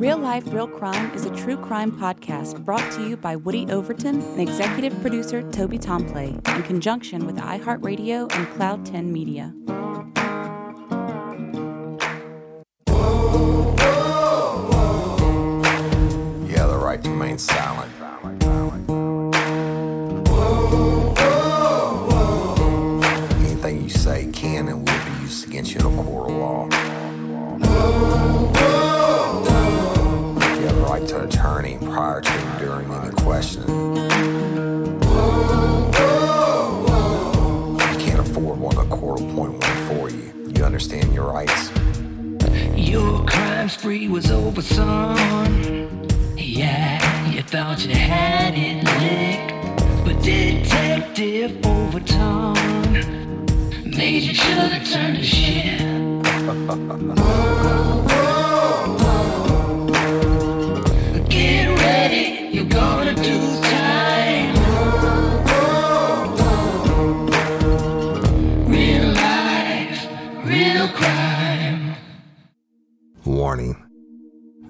Real Life, Real Crime is a true crime podcast brought to you by Woody Overton and executive producer Toby Tomplay in conjunction with iHeartRadio and Cloud 10 Media. Spree was over, son. Yeah, you thought you had it licked. But Detective Overton made you should have turned to shit.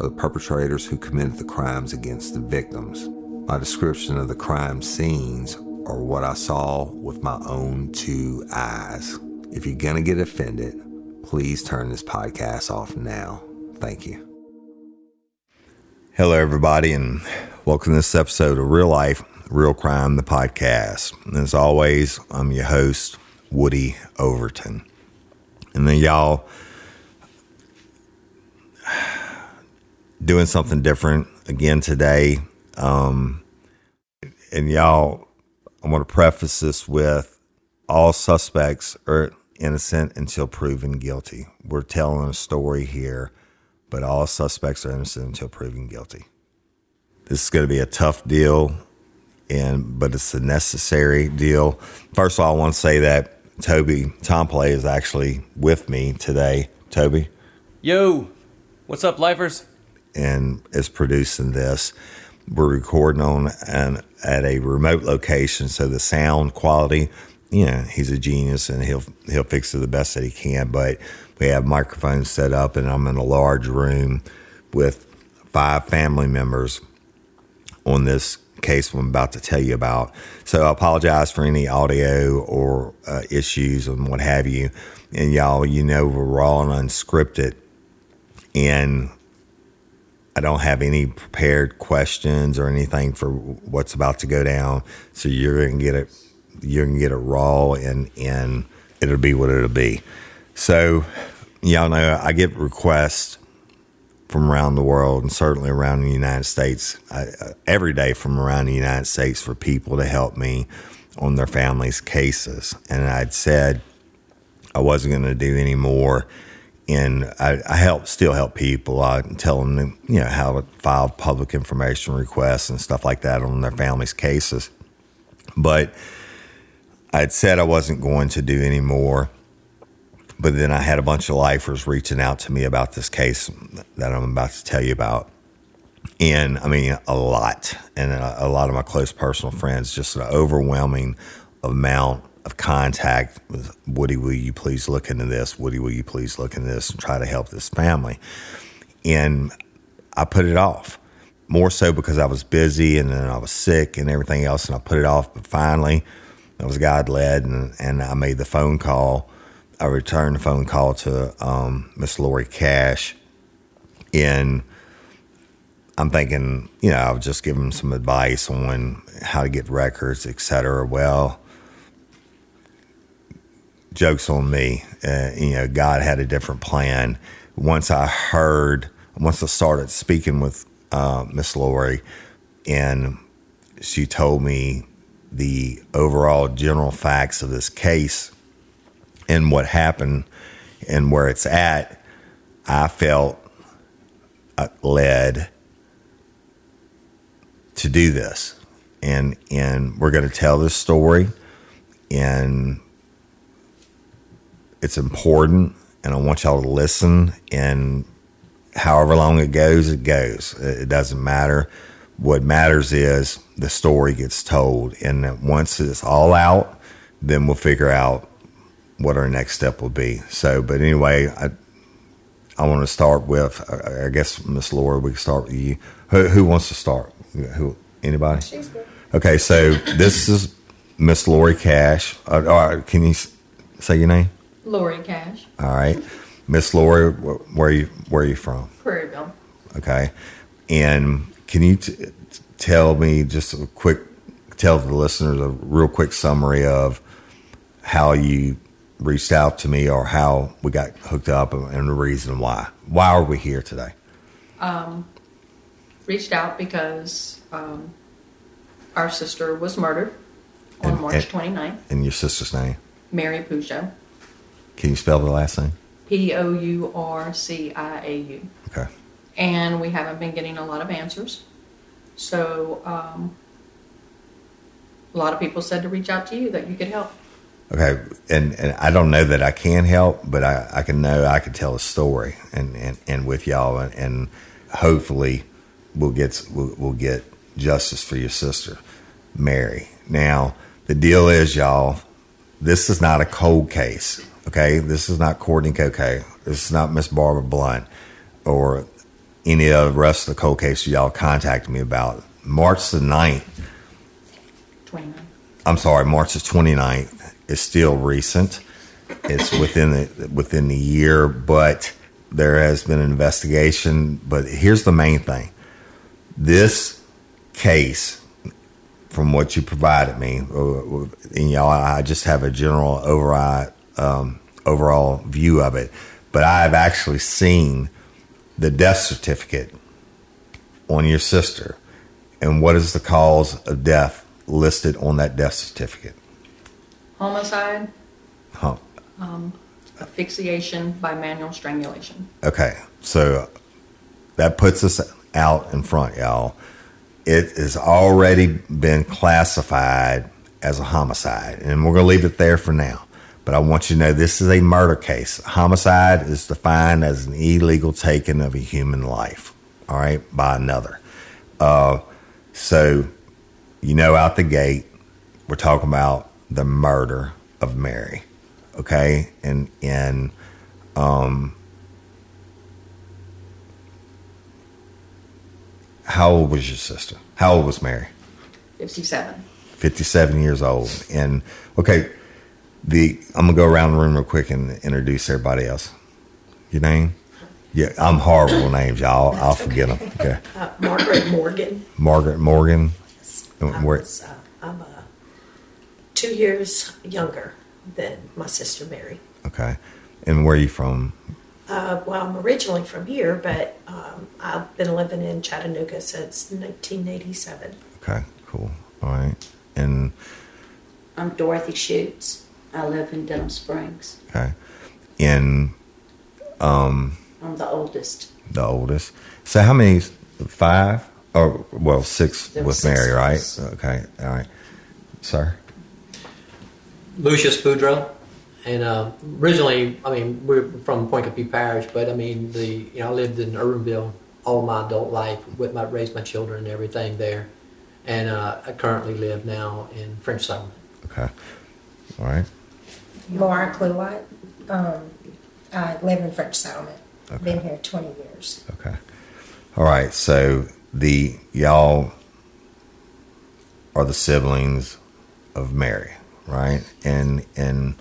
or the perpetrators who committed the crimes against the victims. My description of the crime scenes are what I saw with my own two eyes. If you're gonna get offended, please turn this podcast off now. Thank you. Hello, everybody, and welcome to this episode of Real Life, Real Crime, the podcast. And as always, I'm your host, Woody Overton. And then, y'all, doing something different again today. Um, and y'all, I want to preface this with all suspects are innocent until proven guilty. We're telling a story here, but all suspects are innocent until proven guilty. This is going to be a tough deal, and but it's a necessary deal. First of all, I want to say that Toby Tomplay is actually with me today. Toby Yo, what's up, lifers? And is producing this. We're recording on an at a remote location, so the sound quality, you know, he's a genius and he'll he'll fix it the best that he can. But we have microphones set up, and I'm in a large room with five family members on this case I'm about to tell you about. So I apologize for any audio or uh, issues and what have you. And y'all, you know, we're raw and unscripted, and I don't have any prepared questions or anything for what's about to go down. So you're gonna get it. You're gonna get it raw, and and it'll be what it'll be. So y'all know I get requests from around the world and certainly around the United States I, uh, every day from around the United States for people to help me on their families' cases. And I'd said I wasn't going to do any more. And I, I help, still help people. I tell them, you know, how to file public information requests and stuff like that on their families' cases. But I'd said I wasn't going to do any more. But then I had a bunch of lifers reaching out to me about this case that I'm about to tell you about. And I mean, a lot. And a, a lot of my close personal friends, just an overwhelming amount of contact with Woody, will you please look into this? Woody, will you please look into this and try to help this family? And I put it off more so because I was busy and then I was sick and everything else. And I put it off. But finally, it was God led and, and I made the phone call. I returned the phone call to um, Miss Lori Cash. And I'm thinking, you know, I'll just give them some advice on how to get records, et cetera. Well, jokes on me. Uh, you know, God had a different plan. Once I heard, once I started speaking with uh, Miss Lori, and she told me the overall general facts of this case and what happened and where it's at, I felt uh, led to do this, and and we're going to tell this story, and it's important, and I want y'all to listen. And however long it goes, it goes. It doesn't matter. What matters is the story gets told, and once it's all out, then we'll figure out what our next step will be. So, but anyway, I I want to start with I I guess Miss Laura. We can start with you. Who, who wants to start? Who? Anybody? Okay, so this is Miss Lori Cash. Uh, all right, can you say your name? Lori Cash, All right, Miss Lori, wh- where you where are you from? Prairieville. Okay, and can you t- tell me just a quick, tell the listeners a real quick summary of how you reached out to me or how we got hooked up and, the reason why? Why are we here today? Reached out because um, our sister was murdered on And- March and- 29th. And your sister's name? Mary Pourciau. Can you spell the last name? P O U R C I A U. Okay. And we haven't been getting a lot of answers. So um, a lot of people said to reach out to you that you could help. Okay, and, and I don't know that I can help, but I, I can know I can tell a story and, and, and with y'all, and, and hopefully we'll get we'll, we'll get justice for your sister, Mary. Now the deal is, y'all, this is not a cold case. Okay, this is not Courtney Coquet. This is not Miss Barbara Blunt or any of the rest of the cold case y'all contacted me about. March the 9th 29. I'm sorry, March the 29th is still recent. It's within the within the year, but there has been an investigation. But here's the main thing: this case, from what you provided me, uh, and y'all, I just have a general overall um, overall view of it. But I have actually seen the death certificate on your sister, and what is the cause of death listed on that death certificate? Homicide, Huh. asphyxiation by manual strangulation. Okay, so that puts us out in front, y'all. It has already been classified as a homicide, and we're going to leave it there for now. But I want you to know this is a murder case. Homicide is defined as an illegal taking of a human life, all right, by another. Uh, so, you know, out the gate, we're talking about the murder of Mary, okay, and and um, How old was your sister? How old was Mary? 57. 57 years old. And okay, the I'm gonna go around the room real quick and introduce everybody else. Your name? Yeah, I'm horrible with names, y'all. I'll forget them. Okay, Uh, Margaret Morgan. Margaret Morgan. And I where- was, uh, I'm uh, two years younger than my sister Mary. Okay, and where are you from? Uh, well, I'm originally from here, but um, I've been living in Chattanooga since 1987. Okay, cool. All right, and I'm Dorothy Schutz. I live in Denham Springs. okay, and I'm the oldest. the oldest. So how many? Five or well, six There with six Mary, of right? us. Okay, all right, sir. Lucius Boudreaux. And uh, originally, I mean, we're from Pointe Coupee Parish, but I mean, the you know, I lived in Erwinville all my adult life, with my raised my children and everything there, and uh, I currently live now in French Settlement. Okay, all right. Laura Cluett. Um, I live in French Settlement. Okay. Been here 20 years. Okay. All right. So the y'all are the siblings of Mary, right? And and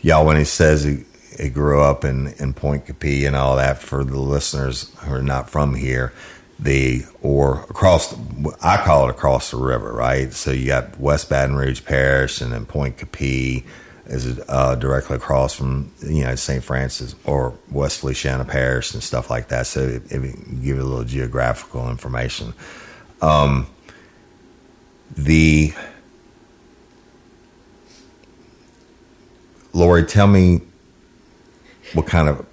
y'all when he says he, he grew up in, in Pointe Coupee and all that for the listeners who are not from here, the or across the, I call it across the river, right? So you got West Baton Rouge Parish and then Pointe Coupee is it uh, directly across from you know St. Francis or West Feliciana Parish and stuff like that. So it, it give you a little geographical information. Um, the Lori, tell me what kind of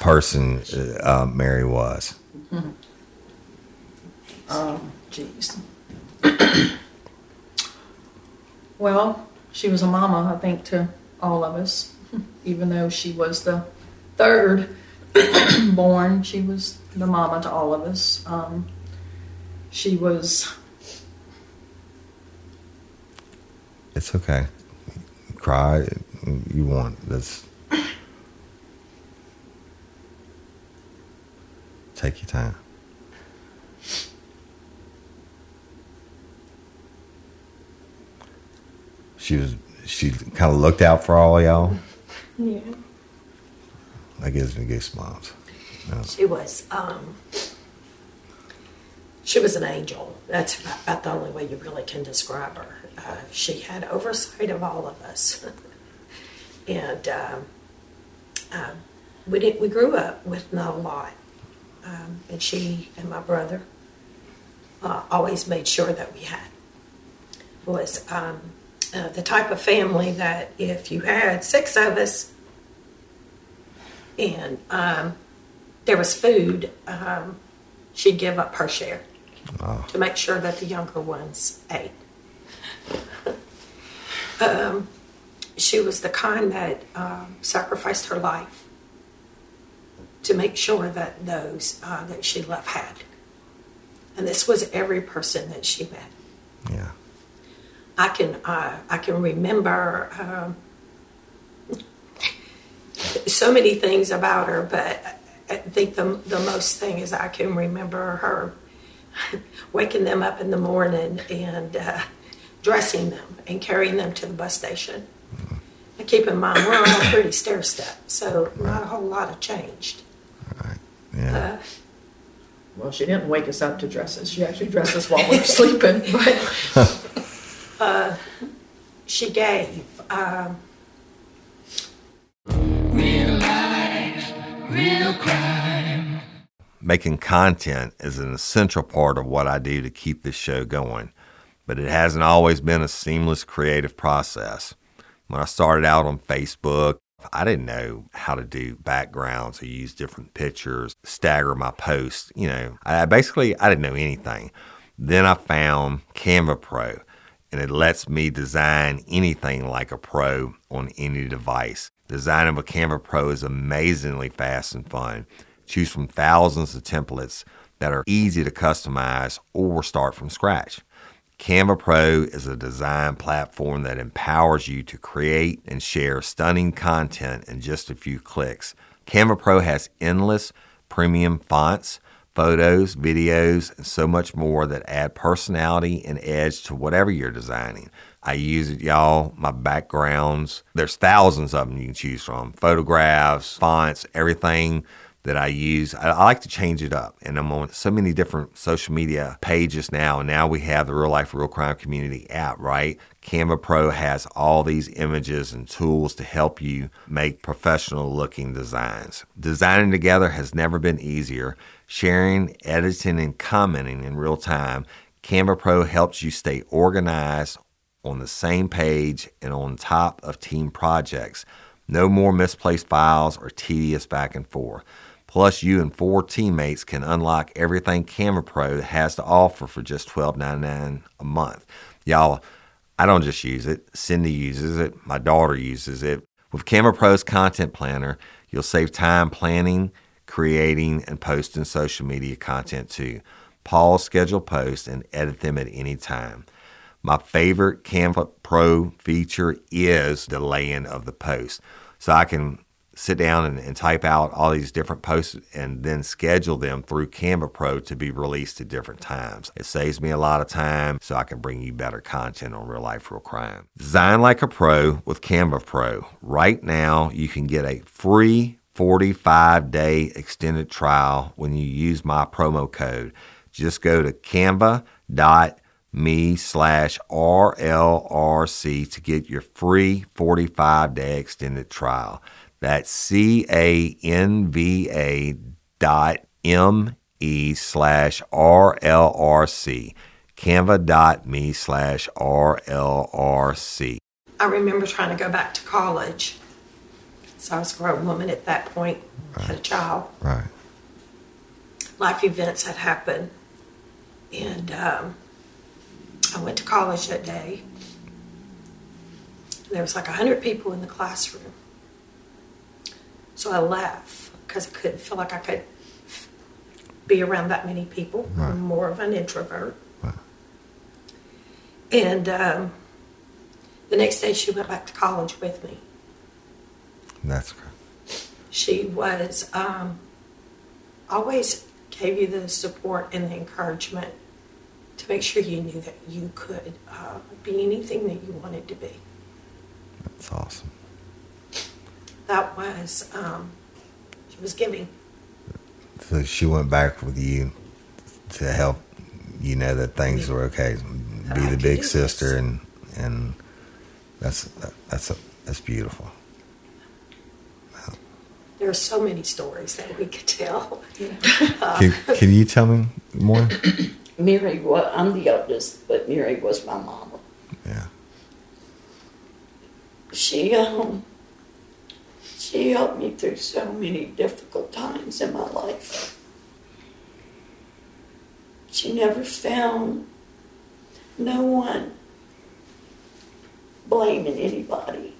person uh, Mary was. Um, jeez. Well, she was a mama, I think, to all of us. Even though she was the third born, she was the mama to all of us. Um, she was, It's okay. Cry you want. That's take your time. She was she kind of looked out for all y'all. Yeah. That gives me goosebumps. She was, um, she was an angel. That's about, the only way you really can describe her. Uh, she had oversight of all of us, and um, um, we did, we grew up with not a lot. Um, and she and my brother uh, always made sure that we had was um, uh, the type of family that if you had six of us and um, there was food, um, she'd give up her share Oh, to make sure that the younger ones ate. um, she was the kind that um, sacrificed her life to make sure that those uh, that she loved had. And this was every person that she met. yeah. I can uh, I can remember um, so many things about her, but I think the the most thing is I can remember her waking them up in the morning and uh, dressing them and carrying them to the bus station. And keep in mind we're on a pretty stair step, so not a whole lot have changed. Right. Yeah. Uh, well, she didn't wake us up to dress us. She actually dressed us while we were sleeping. But she gave. Um, Real life, real crime. Making content is an essential part of what I do to keep this show going, but it hasn't always been a seamless creative process. When I started out on Facebook, I didn't know how to do backgrounds or use different pictures, stagger my posts. You know, I basically I didn't know anything. Then I found Canva Pro, and it lets me design anything like a pro on any device. Designing with Canva Pro is amazingly fast and fun. Choose from thousands of templates that are easy to customize or start from scratch. Canva Pro is a design platform that empowers you to create and share stunning content in just a few clicks. Canva Pro has endless premium fonts, photos, videos, and so much more that add personality and edge to whatever you're designing. I use it, y'all. My backgrounds, there's thousands of them you can choose from photographs, fonts, everything that I use. I, I, like to change it up, and I'm on so many different social media pages now. And now we have the Real Life Real Crime Community app, right? Canva Pro has all these images and tools to help you make professional looking designs. Designing together has never been easier. Sharing, editing, and commenting in real time, Canva Pro helps you stay organized on the same page and on top of team projects. No more misplaced files or tedious back and forth. Plus, you and four teammates can unlock everything Canva Pro has to offer for just $12.99 a month. Y'all, I don't just use it, Cindy uses it, my daughter uses it. With Canva Pro's content planner, you'll save time planning, creating, and posting social media content too. Pause schedule posts and edit them at any time. My favorite Canva Pro feature is the laying of the post. So I can sit down and, and, type out all these different posts and then schedule them through Canva Pro to be released at different times. It saves me a lot of time so I can bring you better content on real life, real crime. Design like a pro with Canva Pro. Right now, you can get a free 45 day extended trial when you use my promo code. Just go to canva.me slash RLRC to get your free 45 day extended trial. That's C A N V A dot M E slash R L R C. Canva.me slash RLRC. I remember trying to go back to college. So I was a grown woman at that point, right. had a child. Right. Life events had happened. And um, I went to college that day. There was like 100 people in the classroom. So I left because I couldn't feel like I could be around that many people. Right. I'm more of an introvert. Right. And um, the next day she went back to college with me. That's great. She was um, always gave you the support and the encouragement to make sure you knew that you could uh, be anything that you wanted to be. That's awesome. That was um, she was giving. So she went back with you to help you know that things were okay. Be I the big sister this. and and that's that's a, that's beautiful. There are so many stories that we could tell. Can, can you tell me more? Mary was, I'm the oldest, but Mary was my mama. Yeah. She, um, she helped me through so many difficult times in my life. She never found no one blaming anybody.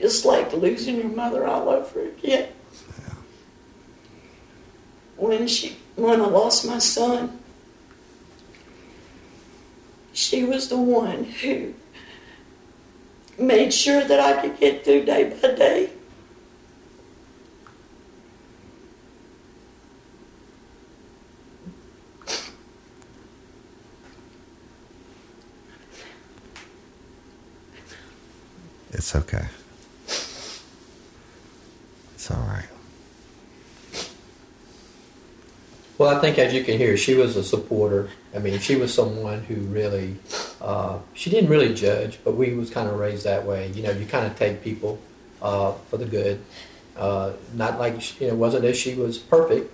It's like losing your mother all over again. When she, when I lost my son, she was the one who made sure that I could get through day by day. It's okay. All right. Well, I think as you can hear, she was a supporter. I mean, she was someone who really, uh, she didn't really judge, but we was kind of raised that way. You know, you kind of take people uh, for the good. Uh, not like, she, you know, it wasn't as she was perfect.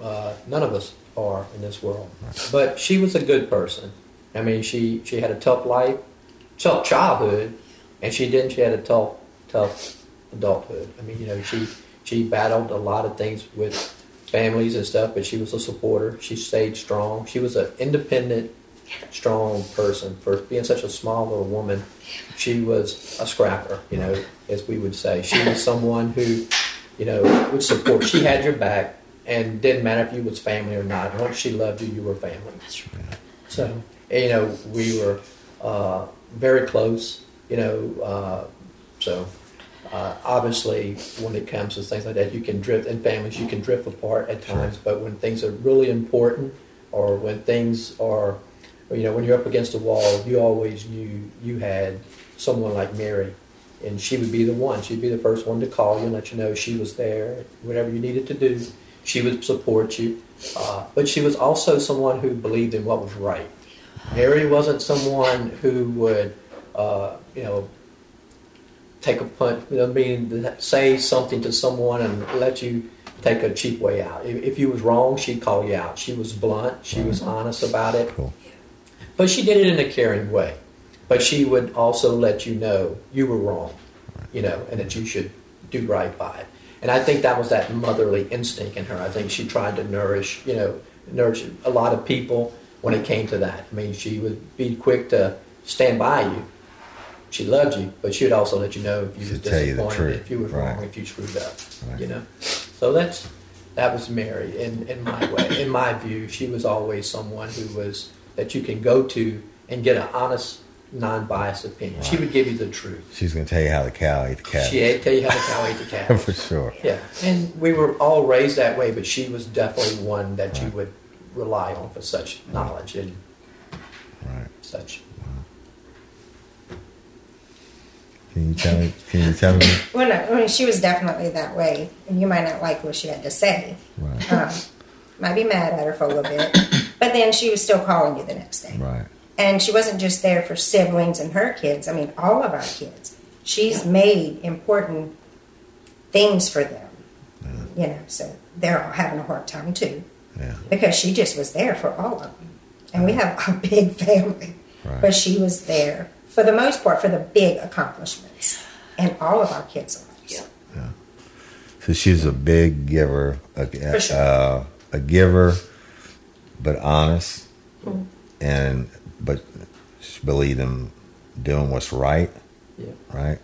Uh, none of us are in this world. But she was a good person. I mean, she, she had a tough life, tough childhood, and she didn't. She had a tough, tough adulthood. I mean, you know, she, she battled a lot of things with families and stuff, but she was a supporter. She stayed strong. She was an independent, strong person. For being such a small little woman, she was a scrapper, you know, as we would say. She was someone who, you know, would support. She had your back, and didn't matter if you was family or not. Once she loved you, you were family. So, you know, we were uh, very close, you know, uh, so uh, obviously, when it comes to things like that, you can drift in families. You can drift apart at times, but when things are really important, or when things are, you know, when you're up against a wall, you always knew you had someone like Mary, and she would be the one. She'd be the first one to call you and let you know she was there. Whatever you needed to do, she would support you. Uh, but she was also someone who believed in what was right. Mary wasn't someone who would, uh, you know, take a punch. you know, mean say something to someone and let you take a cheap way out. If, if you was wrong, she'd call you out. She was blunt. She was mm-hmm. honest about it. Cool. But she did it in a caring way. But she would also let you know you were wrong, you know, and that you should do right by it. And I think that was that motherly instinct in her. I think she tried to nourish, you know, nourish a lot of people when it came to that. I mean, she would be quick to stand by you. She loved you, but she would also let you know if you She'd you disappointed, if you were wrong, if you screwed up, Right. you know. So that's that was Mary in, in my way. In my view, she was always someone who was that you can go to and get an honest, non-biased opinion. She would give you the truth. She's going to tell you how the cow ate the cat. She ate, tell you how the cow ate the cat. For sure. Yeah, and we were all raised that way, but she was definitely one that you would rely on for such knowledge and Right. such. Can you tell me? Can you tell me? Well, no, I mean, she was definitely that way, and you might not like what she had to say. Right. Um, might be mad at her for a little bit, but then she was still calling you the next day. Right. And she wasn't just there for siblings and her kids. I mean, all of our kids. She's made important things for them. You know, so they're all having a hard time too, Yeah. because she just was there for all of them. And we have a big family, Right. but she was there for the most part for the big accomplishments and all of our kids' lives. Yeah. So she's a big giver, a, For sure. uh, a giver, but honest, Mm-hmm. and but she believed in doing what's right, Yeah. right,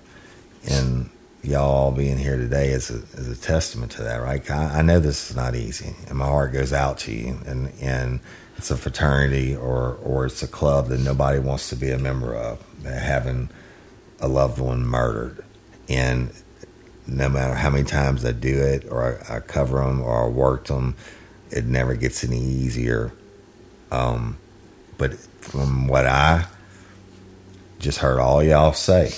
and y'all being here today is a, is a testament to that, right? I, I know this is not easy, and my heart goes out to you, and and it's a fraternity or or it's a club that nobody wants to be a member of, that having a loved one murdered, and no matter how many times I do it or I, I cover them or I work them, it never gets any easier. Um, but from what I just heard all y'all say,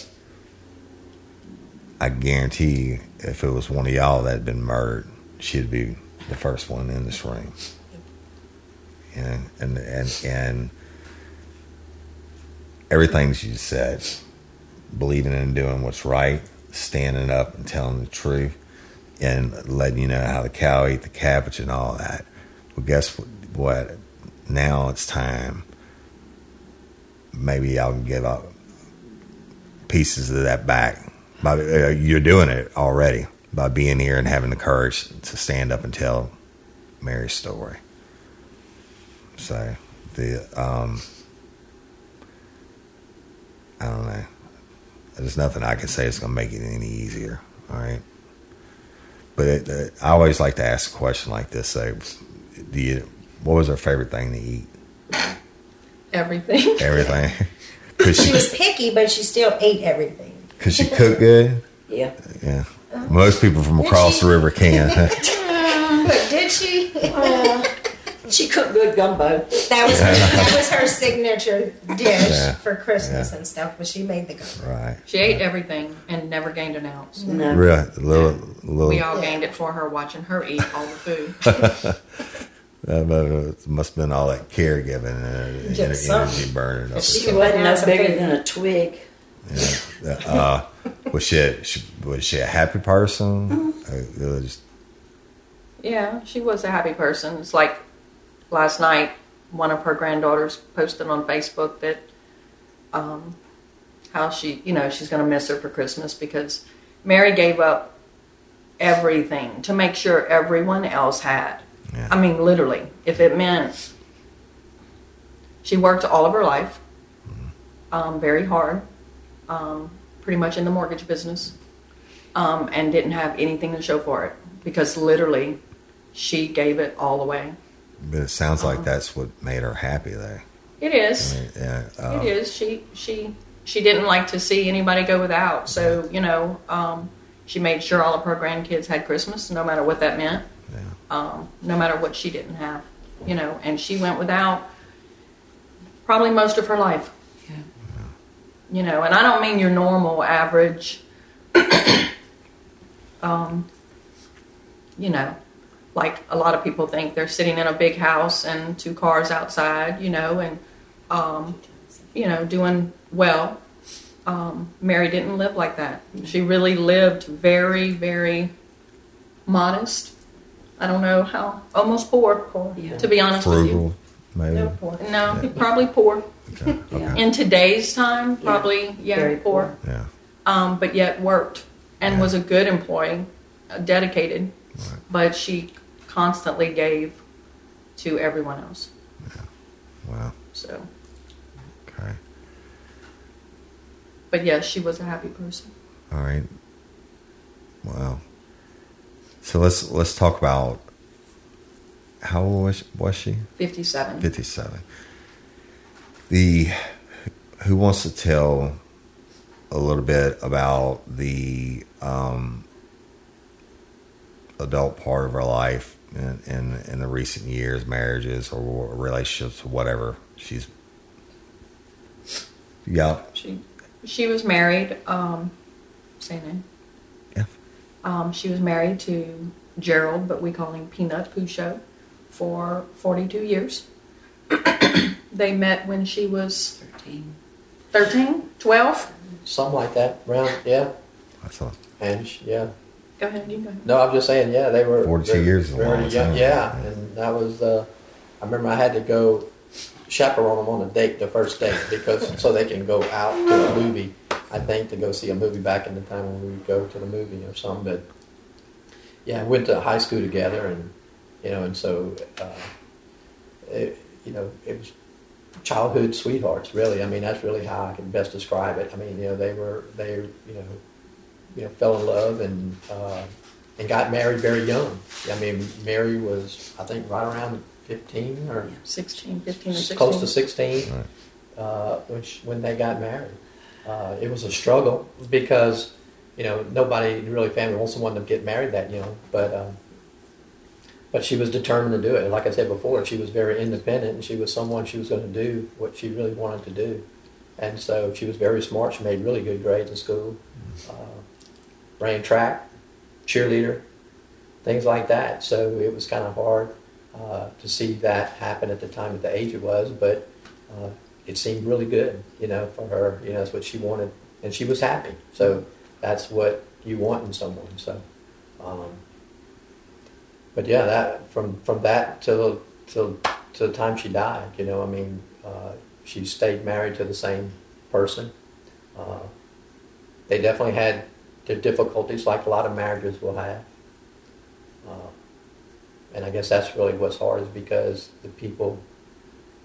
I guarantee you, if it was one of y'all that had been murdered, she'd be the first one in this ring. And and and and everything she said, believing in doing what's right, standing up and telling the truth, and letting you know how the cow ate the cabbage and all that. Well, guess what? Now it's time. Maybe can give up pieces of that back. By, uh, you're doing it already by being here and having the courage to stand up and tell Mary's story. So the um, I don't know. There's nothing I can say that's going to make it any easier. All right. But it, uh, I always like to ask a question like this. So, do you? What was her favorite thing to eat? Everything. Everything. She she? was picky, but she still ate everything. Could she cook good? Yeah. Yeah. Most people from across she? the river can. But did she? She cooked good gumbo. That was her, that was her signature dish Yeah. for Christmas Yeah. and stuff. But she made the gumbo. right. She ate everything and never gained an ounce. No. Really, little, little. We all gained it for her watching her eat all the food. Uh, but it must have been all that caregiving and Just ener- something. energy burning up. She She wasn't no bigger than a twig. Yeah. Uh, was she, a, she was she a happy person? Mm-hmm. Uh, it was- Yeah, she was a happy person. It's like last night, one of her granddaughters posted on Facebook that um, how she, you know, she's going to miss her for Christmas because Mary gave up everything to make sure everyone else had. Yeah. I mean, literally, if it meant she worked all of her life, um, very hard, um, pretty much in the mortgage business, um, and didn't have anything to show for it because literally she gave it all away. But it sounds like that's what made her happy, though. It is. I mean, yeah, um, it is. She she she didn't like to see anybody go without. So you know, um, she made sure all of her grandkids had Christmas, no matter what that meant. Yeah. Um, no matter what she didn't have, you know, and she went without probably most of her life. Yeah. You know, and I don't mean your normal average. um, you know, like a lot of people think they're sitting in a big house and two cars outside, you know, and um, you know, doing well. Um, Mary didn't live like that. She really lived very, very modest. I don't know how, almost poor, Yeah. to be honest with you. frugal, maybe. No poor. No, probably poor. Okay. Yeah. In today's time, probably, yeah, Very poor. Yeah. Um, but yet worked and Yeah. was a good employee, uh, dedicated. Right. But she constantly gave to everyone else. Yeah. Wow. So, Okay. but yes, she was a happy person. All right. Wow. So let's let's talk about how old was, was she? 57. Fifty-seven. The who wants to tell a little bit about the um, adult part of her life in, in in the recent years, marriages or relationships or whatever she's. Yeah. She she was married. Um, say name. Yeah. Um, she was married to Gerald, but we call him Peanut Pourciau, for 42 years. they met when she was 13. 13, 12. Something like that. Around, yeah. That's a, And sh- yeah. Go ahead, you go. ahead. No, I'm just saying, yeah, they were 42 very- years is very long young- Yeah, Yeah. and that was. Uh, I remember I had to go chaperone them on a date, the first date, because so they can go out to a movie. I think to go see a movie back in the time when we would go to the movie or something. But yeah, went to high school together, and you know, and so uh, it, you know, it was childhood sweethearts. Really, I mean, that's really how I can best describe it. I mean, you know, they were they you know, you know, fell in love and uh, and got married very young. I mean, Mary was I think right around fifteen or 16, 15 or 16. close to 16 uh, when, she, when they got married. Uh, it was a struggle because, you know, nobody really family wants someone to get married that young, but um, but she was determined to do it. Like I said before, she was very independent and she was someone she was going to do what she really wanted to do. And so she was very smart. She made really good grades in school, uh, ran track, cheerleader, things like that. So it was kind of hard uh, to see that happen at the time at the age it was, but uh, it seemed really good, you know, for her. You know, that's what she wanted, and she was happy. So that's what you want in someone. So, um, but yeah, that from from that till till to the time she died, you know, I mean, uh, she stayed married to the same person. Uh, they definitely had their difficulties, like a lot of marriages will have. Uh, and I guess that's really what's hard is because the people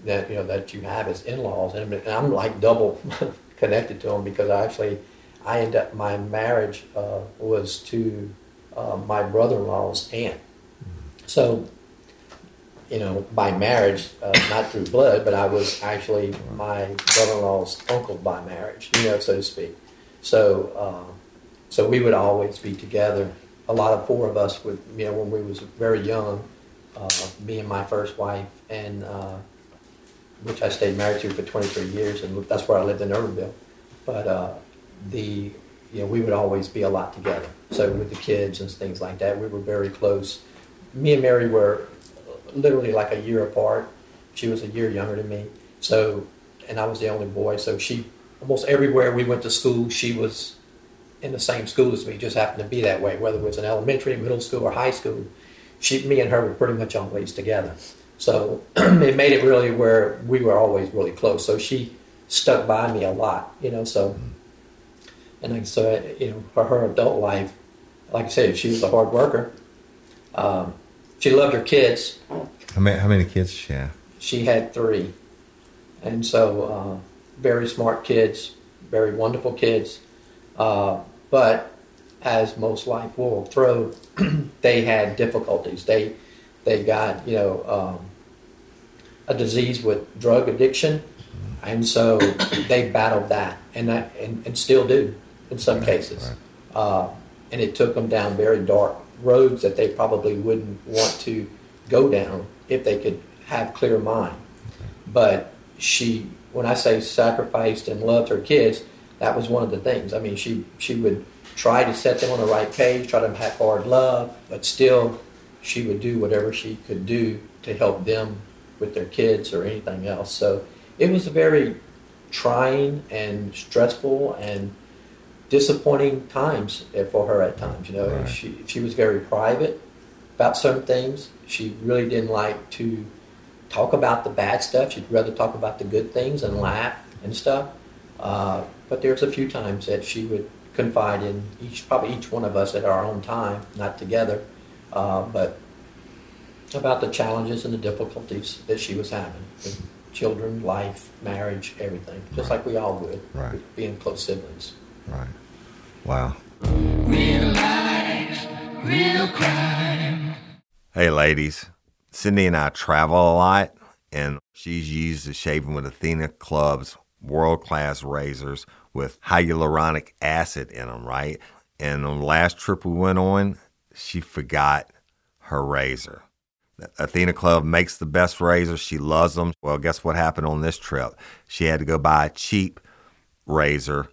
that you know that you have as in-laws, and, I'm like double connected to them because I actually I end up my marriage uh, was to uh, my brother-in-law's aunt. So, you know, by marriage, uh, not through blood, but I was actually my brother-in-law's uncle by marriage, you know, so to speak. So, uh, so we would always be together. A lot of four of us would, you know, when we was very young, uh, me and my first wife, and uh, which I stayed married to for 23 years, and that's where I lived in Erwinville. But uh, the, you know, we would always be a lot together. So with the kids and things like that, we were very close. Me and Mary were literally like a year apart. She was a year younger than me. So, and I was the only boy. So she, almost everywhere we went to school, she was in the same school as me. Just happened to be that way, whether it was in elementary, middle school, or high school. She, me and her were pretty much always together. So it made it really where we were always really close. So she stuck by me a lot, you know. So, and like so, you know, for her adult life, like I said, she was a hard worker. Um, she loved her kids. How many, how many kids she have? She had three, and so uh, very smart kids, very wonderful kids. Uh, but as most life will throw, they had difficulties. They they got you know um, a disease with drug addiction, and so they battled that, and that and, and still do in some cases. Uh, and it took them down very dark roads that they probably wouldn't want to go down if they could have clear mind. But she, when I say sacrificed and loved her kids, that was one of the things. I mean, she she would try to set them on the right page, try to have hard love, but still, she would do whatever she could do to help them with their kids or anything else. So it was very trying and stressful and disappointing times for her at times. You know, Right. she she was very private about certain things. She really didn't like to talk about the bad stuff. She'd rather talk about the good things and laugh and stuff. Uh, but there's a few times that she would confide in each, probably each one of us at our own time, not together, uh, but about the challenges and the difficulties that she was having with children, life, marriage, everything, just like we all would, Right. being close siblings. Right. Wow. Real life, real crime. Hey, ladies. Cindy and I travel a lot, and she's used to shaving with Athena Club's world class razors with hyaluronic acid in them, right? And on the last trip we went on, she forgot her razor. Athena Club makes the best razors. She loves them. Well, guess what happened on this trip? She had to go buy a cheap razor,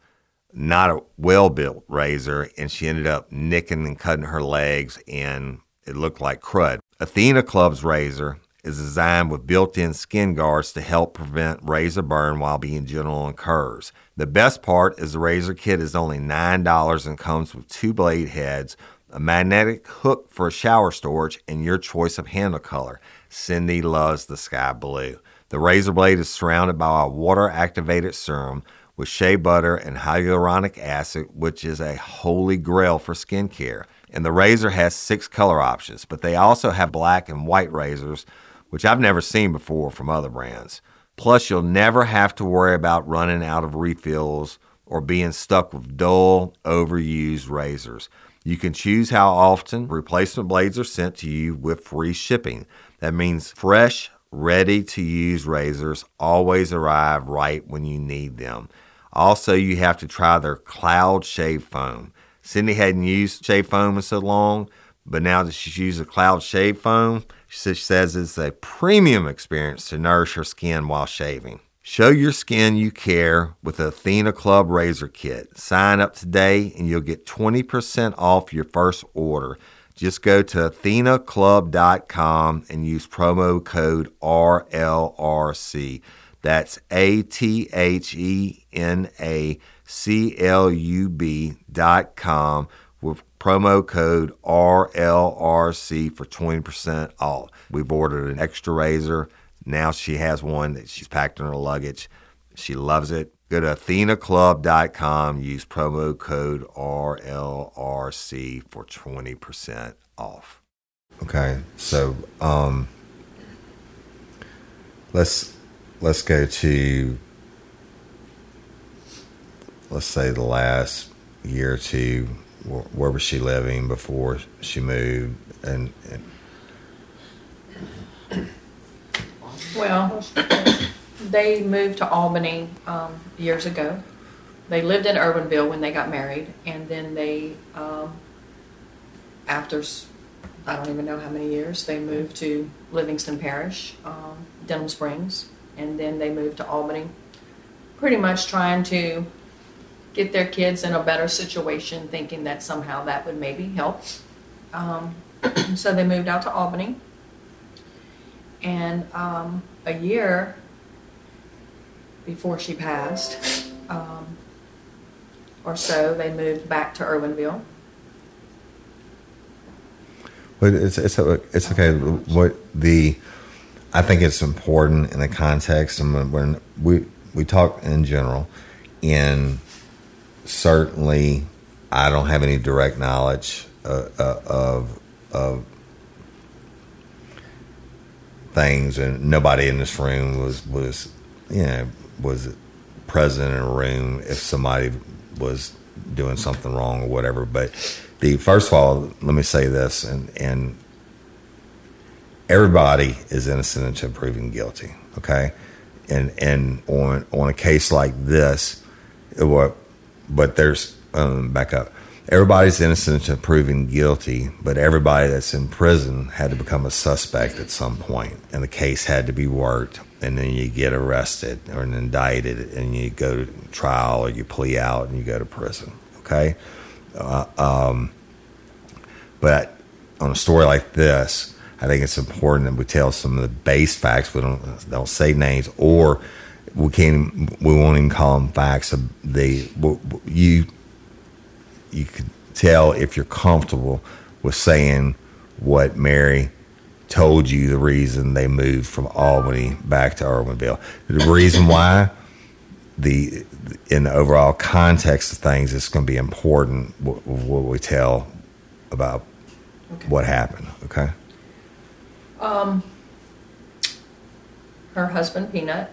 not a well built razor, and she ended up nicking and cutting her legs, and it looked like crud. Athena Club's razor is designed with built in skin guards to help prevent razor burn while being gentle on curves. The best part is the razor kit is only $9 and comes with two blade heads, a magnetic hook for shower storage, and your choice of handle color. Cindy loves the sky blue. The razor blade is surrounded by a water activated serum with shea butter and hyaluronic acid, which is a holy grail for skincare. And the razor has six color options, but they also have black and white razors, which I've never seen before from other brands. Plus, you'll never have to worry about running out of refills or being stuck with dull, overused razors. You can choose how often replacement blades are sent to you with free shipping. That means fresh, ready to use razors always arrive right when you need them. Also, you have to try their Cloud Shave Foam. Cindy hadn't used shave foam in so long, but now that she's used a Cloud Shave Foam, she says it's a premium experience to nourish her skin while shaving. Show your skin you care with the Athena Club Razor Kit. Sign up today and you'll get 20% off your first order. Just go to athenaclub.com and use promo code RLRC. That's A T H E N A C L U B dot com with promo code RLRC for 20% off. We've ordered an extra razor. Now she has one that she's packed in her luggage. She loves it. Go to athenaclub.com, use promo code RLRC for 20% off. Okay, so um, let's let's go to let's say the last year or two. Where, was she living before she moved? And, and Well, they moved to Albany um, years ago. They lived in Erwinville when they got married, and then they, um, after i don't even know how many years, they moved to Livingston Parish, um, Denham Springs, and then they moved to Albany. Pretty much trying to get their kids in a better situation, thinking that somehow that would maybe help. Um, so they moved out to Albany. And um, a year before she passed, um, or so, they moved back to Erwinville. But it's it's it's okay. What the I think it's important in the context and when we we talk in general, and certainly I don't have any direct knowledge uh, uh, of of things, and nobody in this room was was you know was present in a room if somebody was doing something wrong or whatever. But the first of all, let me say this, and and everybody is innocent until proven guilty. Okay, and and on on a case like this, what? But there's um, back up. Everybody's innocent until proven guilty, but everybody that's in prison had to become a suspect at some point, and the case had to be worked. And then you get arrested or indicted, and you go to trial or you plea out and you go to prison. Okay, uh, um, but on a story like this, I think it's important that we tell some of the base facts. We don't don't say names, or we can't. We won't even call them facts. They you you could tell if you're comfortable with saying what Mary told you the reason they moved from Albany back to Erwinville. The reason why the in the overall context of things, it's going to be important what, what we tell about Okay. what happened. Okay. Um, her husband Peanut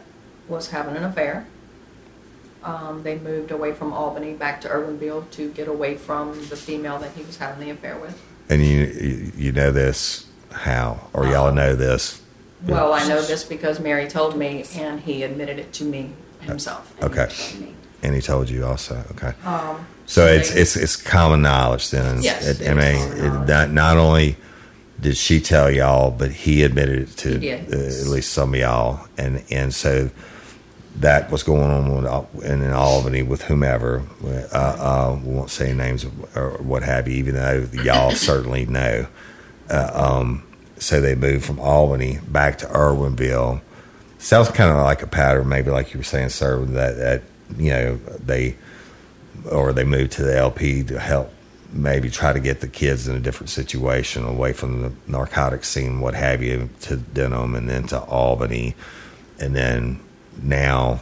was having an affair. Um, they moved away from Albany back to Erwinville to get away from the female that he was having the affair with. And you you- know this how, or y'all know this. Well, I know this because Mary told me, and he admitted it to me himself. Okay. And he told you also. Okay. Um, So they- it's it's it's common knowledge then. Yes, It, I mean, common it, knowledge. not, not only did she tell y'all, but he admitted it to He uh, at least some of y'all, and and so that was going on in, Albany with whomever. Uh, uh, we won't say names or what have you, even though y'all certainly know. Uh, um, so they moved from Albany back to Erwinville. Sounds kind of like a pattern, maybe like you were saying, sir, that that you know they or they moved to the LP to help maybe try to get the kids in a different situation away from the narcotic scene, what have you, to Denham and then to Albany. And then now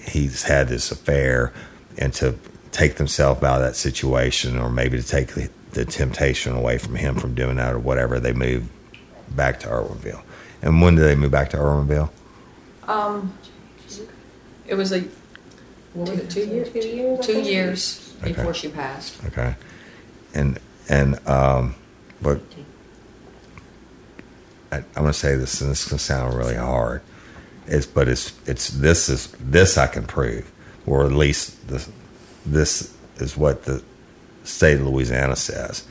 he's had this affair and to take themselves out of that situation or maybe to take the temptation away from him from doing that or whatever, they move back to Erwinville. And when did they move back to Erwinville? Um, it was a what was it? Two years. Two years. Two years Okay. before she passed. Okay, and and um, but I, I'm going to say this, and this is going to sound really hard. It's but it's it's this is this I can prove, or at least this this is what the state of Louisiana says.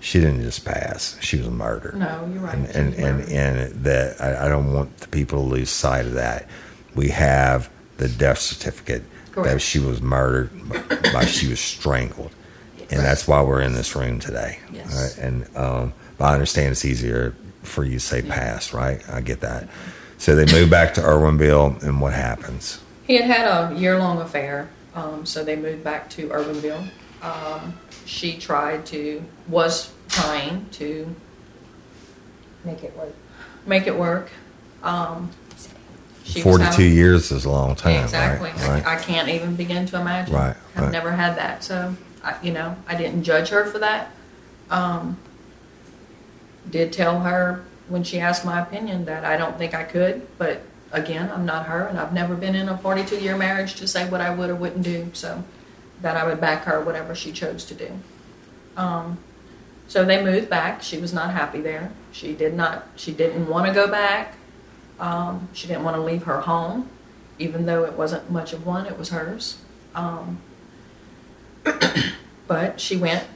She didn't just pass; she was murdered. No, you're right. and and and, and that I, I don't want the people to lose sight of that. We have the death certificate that she was murdered by she was strangled, and that's why we're in this room today. Yes. Right? And um, but I understand it's easier for you to say pass, right? I get that. So they moved back to Erwinville, and what happens? He had had a year long affair, um, so they moved back to Erwinville. Um, she tried to, was trying to Make it work. make it work. Um, Forty-two having- years is a long time, Exactly. right? Right. I, I can't even begin to imagine. Right, I've right. never had that, so I, you know, I didn't judge her for that. Um, did tell her when she asked my opinion that I don't think I could, but again, I'm not her, and I've never been in a 42 year marriage to say what I would or wouldn't do. So that I would back her whatever she chose to do. Um, so they moved back. She was not happy there. She did not. She didn't want to go back. Um, she didn't want to leave her home, even though it wasn't much of one. It was hers. Um, but she went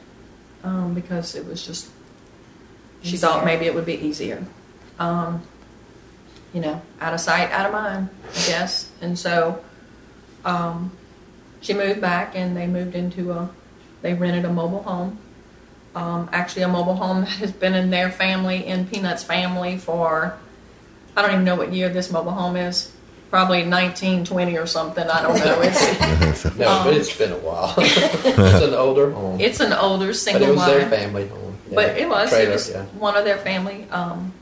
um, because it was just. She thought maybe it would be easier. Um, you know, out of sight, out of mind, I guess. And so, um, she moved back, and they moved into a. They rented a mobile home um, actually a mobile home that has been in their family, in Peanut's family, for I don't even know what year this mobile home is. Probably 1920 or something. I don't know. It's No, Um, but it's been a while. it's an older home. it's an older single. but single it was their family home. Yeah. But it was. Trailer, it was yeah. one of their family. Um,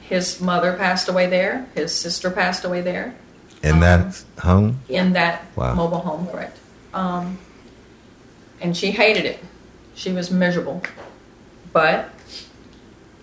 his mother passed away there. His sister passed away there In that home, in that Wow. mobile home, correct? Um, and she hated it. She was miserable. But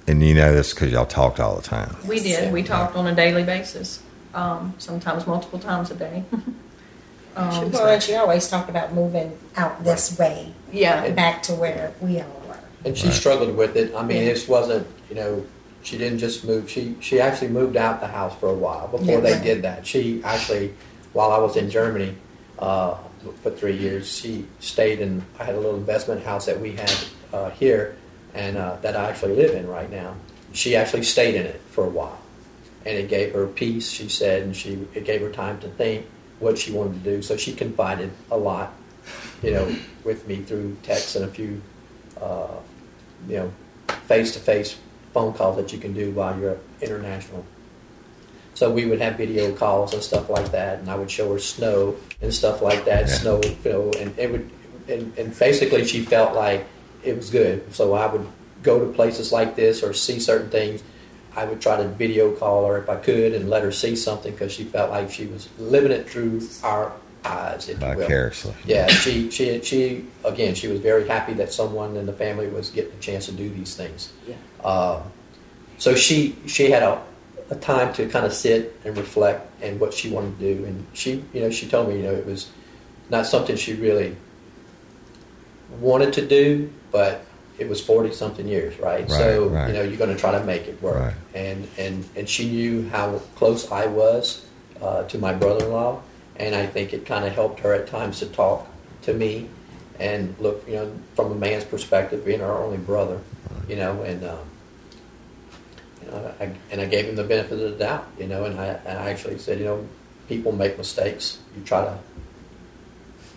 and you know this because y'all talked all the time. We did. We talked on a daily basis, um, sometimes multiple times a day. um, Well, and she always talked about moving out this way, yeah, back to where we all were. And she struggled with it. I mean, Yeah. this wasn't, you know, she didn't just move. She she actually moved out the house for a while before Yeah. they did that. She actually, while I was in Germany uh, for three years, she stayed in. I had a little investment house that we had uh, here, and uh, that I actually live in right now. She actually stayed in it for a while, and it gave her peace. She said, and she it gave her time to think what she wanted to do. So she confided a lot, you know, with me through text and a few uh, you know, face-to-face phone calls that you can do while you're international. So we would have video calls and stuff like that, and I would show her snow and stuff like that, Yeah. snow, you know, and it would, and, and basically she felt like it was good. So I would go to places like this or see certain things. I would try to video call her if I could and let her see something because she felt like she was living it through our eyes, if you will. Yeah, she, she, she, again, she was very happy that someone in the family was getting a chance to do these things. Yeah. Uh, so she, she had a, a time to kind of sit and reflect and what she wanted to do. And she, you know, she told me, you know, it was not something she really wanted to do, but it was 40 something years, right? Right, so, right. you know, you're going to try to make it work. Right. And, and, and she knew how close I was uh, to my brother-in-law. And I think it kind of helped her at times to talk to me and look, you know, from a man's perspective, being our only brother, you know, and, um, you know, I, and I gave him the benefit of the doubt, you know, and I, and I actually said, you know, people make mistakes. You try to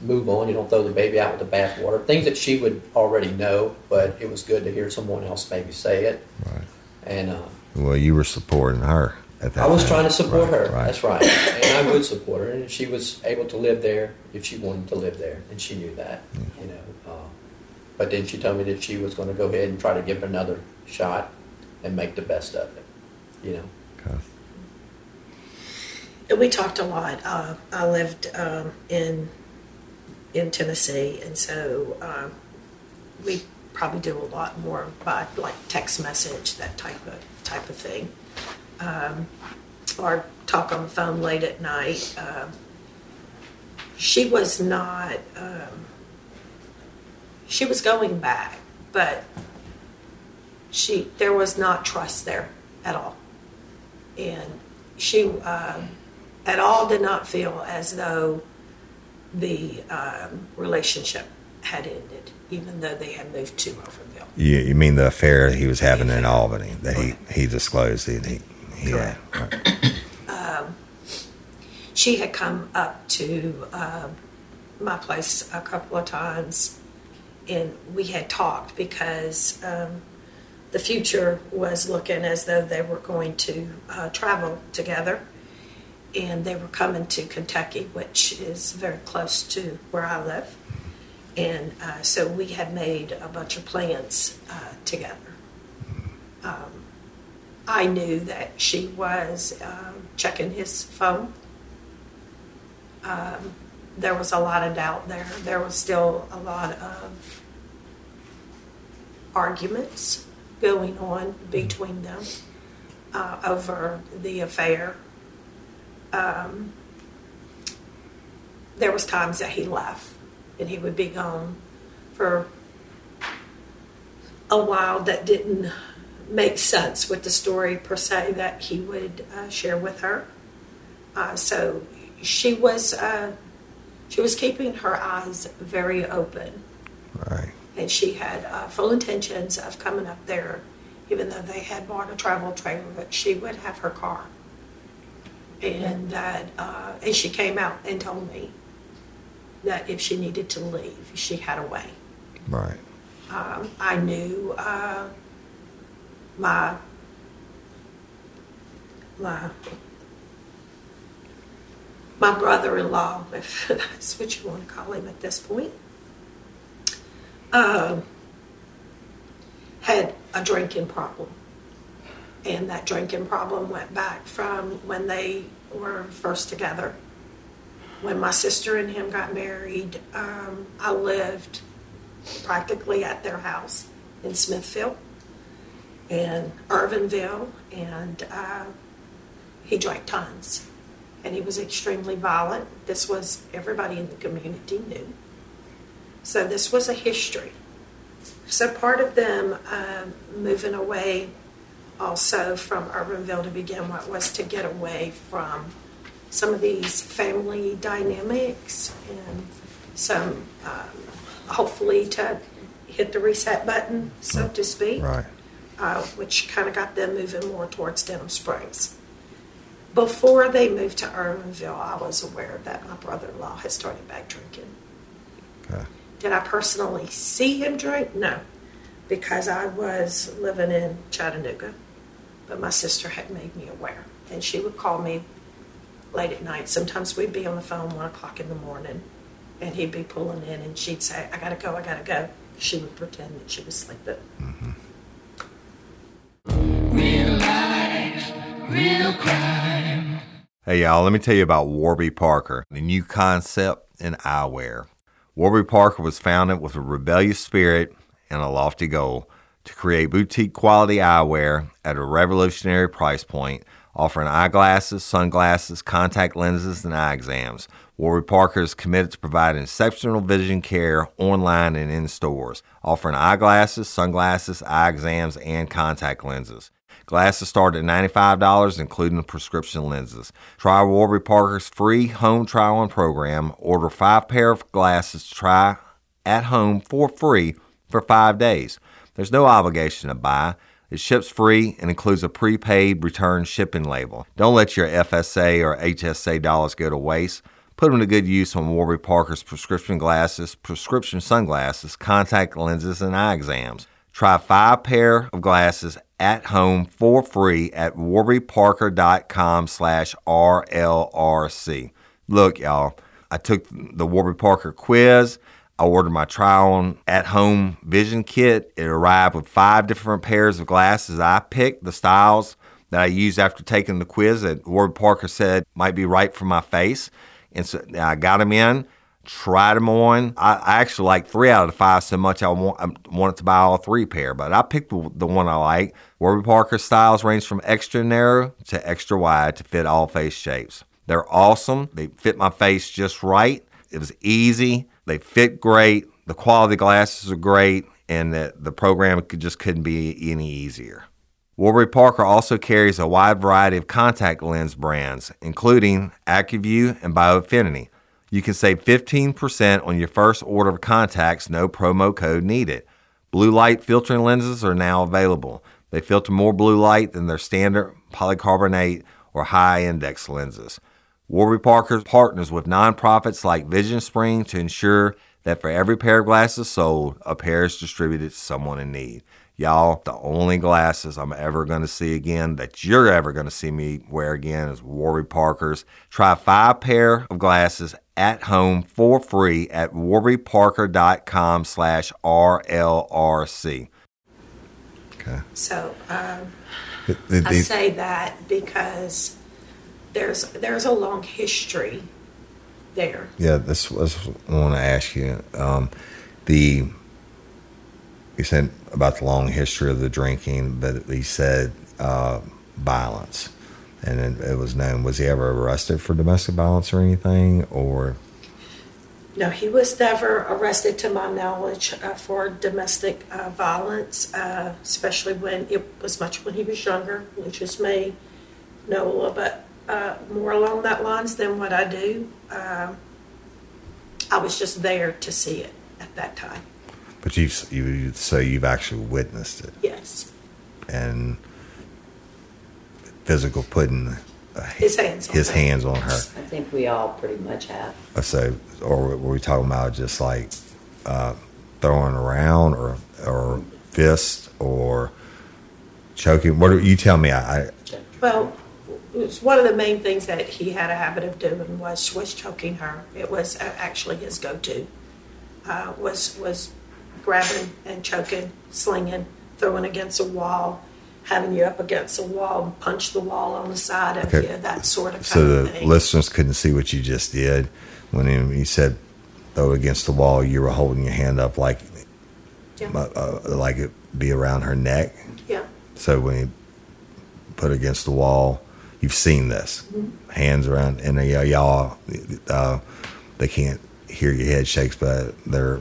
move on. You don't throw the baby out with the bathwater. Things that she would already know, but it was good to hear someone else maybe say it. Right. And uh, Well, you were supporting her at that I was time. trying to support Right, her. Right. That's right. and I would support her. And she was able to live there if she wanted to live there, and she knew that. You know. Uh, but then she told me that she was going to go ahead and try to give it another shot and make the best of it. You know. Okay. We talked a lot. Uh, I lived um, in in Tennessee, and so um, we probably do a lot more by like text message, that type of type of thing, um, or talk on the phone late at night. Um, she was not. Um, she was going back, but she there was not trust there at all, and she um, at all did not feel as though the um, relationship had ended, even though they had moved to Overville. You, you mean the affair he was having in Albany that he, he disclosed he, he Right. Um, she had come up to um, my place a couple of times, and we had talked because um, the future was looking as though they were going to uh, travel together. And they were coming to Kentucky, which is very close to where I live. And uh, so we had made a bunch of plans uh, together. Um, I knew that she was um, checking his phone. Um, there was a lot of doubt there. There was still a lot of arguments going on between them uh, over the affair. Um, there was times that he left and he would be gone for a while that didn't make sense with the story per se that he would uh, share with her. Uh, so she was uh, she was keeping her eyes very open, Right. and she had uh, full intentions of coming up there, even though they had bought a travel trailer. But she would have her car, and that uh, and she came out and told me that if she needed to leave, she had a way. Right. Um, I knew uh, my my my brother-in-law, if that's what you want to call him at this point, um, had a drinking problem, and that drinking problem went back from when they were first together. When my sister and him got married, um, I lived practically at their house in Smithfield and Erwinville, and uh, he drank tons. And he was extremely violent. This was everybody in the community knew. So this was a history. So part of them um, moving away also from Erwinville to begin with was to get away from some of these family dynamics and some um, hopefully to hit the reset button, so to speak, Right. Uh, which kind of got them moving more towards Denham Springs. Before they moved to Erwinville, I was aware that my brother in law had started back drinking. Okay. Did I personally see him drink? No, because I was living in Chattanooga. But my sister had made me aware, and she would call me late at night. Sometimes we'd be on the phone one o'clock in the morning, and he'd be pulling in, and she'd say, "I gotta go, I gotta go." She would pretend that she was sleeping. Real life, real crime. Hey, y'all, let me tell you about Warby Parker, the new concept in eyewear. Warby Parker was founded with a rebellious spirit and a lofty goal to create boutique quality eyewear at a revolutionary price point, offering eyeglasses, sunglasses, contact lenses, and eye exams. Warby Parker is committed to providing exceptional vision care online and in stores, offering eyeglasses, sunglasses, eye exams, and contact lenses. Glasses start at $95, including prescription lenses. Try Warby Parker's free home try-on program. Order five pair of glasses to try at home for free for five days. There's no obligation to buy. It ships free and includes a prepaid return shipping label. Don't let your FSA or HSA dollars go to waste. Put them to good use on Warby Parker's prescription glasses, prescription sunglasses, contact lenses, and eye exams. Try five pair of glasses at home for free at warbyparker.com slash RLRC. Look, y'all, I took the Warby Parker quiz. I ordered my try-on at-home vision kit. It arrived with five different pairs of glasses. I picked the styles that I used after taking the quiz that Warby Parker said might be right for my face. And so I got them in. tried them on. I, I actually like three out of the five so much I want I wanted to buy all three pair, but I picked the, the one I like. Warby Parker styles range from extra narrow to extra wide to fit all face shapes. They're awesome. They fit my face just right. It was easy. They fit great. The quality glasses are great, and the, the program just couldn't be any easier. Warby Parker also carries a wide variety of contact lens brands, including Acuvue and Biofinity. You can save 15% on your first order of contacts, no promo code needed. Blue light filtering lenses are now available. They filter more blue light than their standard polycarbonate or high index lenses. Warby Parker partners with nonprofits like Vision Spring to ensure that for every pair of glasses sold, a pair is distributed to someone in need. Y'all, the only glasses I'm ever going to see again that you're ever going to see me wear again is Warby Parker's. Try five pair of glasses at home for free at warbyparker.com slash RLRC. Okay. So um, The- the- I say that because there's there's a long history there. Yeah, this was I want to ask you. Um, the you said about the long history of the drinking, but he said uh, violence, and it, it was known. Was he ever arrested for domestic violence or anything? Or No, he was never arrested, to my knowledge, uh, for domestic uh, violence, uh, especially when it was much when he was younger, which is me. Know a little bit uh, more along that lines than what I do. Um, I was just there to see it at that time. But you you so you've actually witnessed it Yes, and physical putting uh, his hands. On his her. hands on her. I think we all pretty much have. Uh, So, or were we talking about just like uh, throwing around, or or fist, or choking? What do you tell me? I, I Well, it was one of the main things that he had a habit of doing was was choking her. It was uh, actually his go-to. Uh, was was grabbing and choking, slinging, throwing against a wall, having you up against a wall punch the wall on the side of Okay. you, that sort of kind so the thing. listeners couldn't see what you just did when he, he said throw against the wall. You were holding your hand up like Yeah. uh, uh, like it be around her neck. yeah, So when he put against the wall, you've seen this Mm-hmm. hands around, and they, y'all uh, they can't hear your head shakes, but they're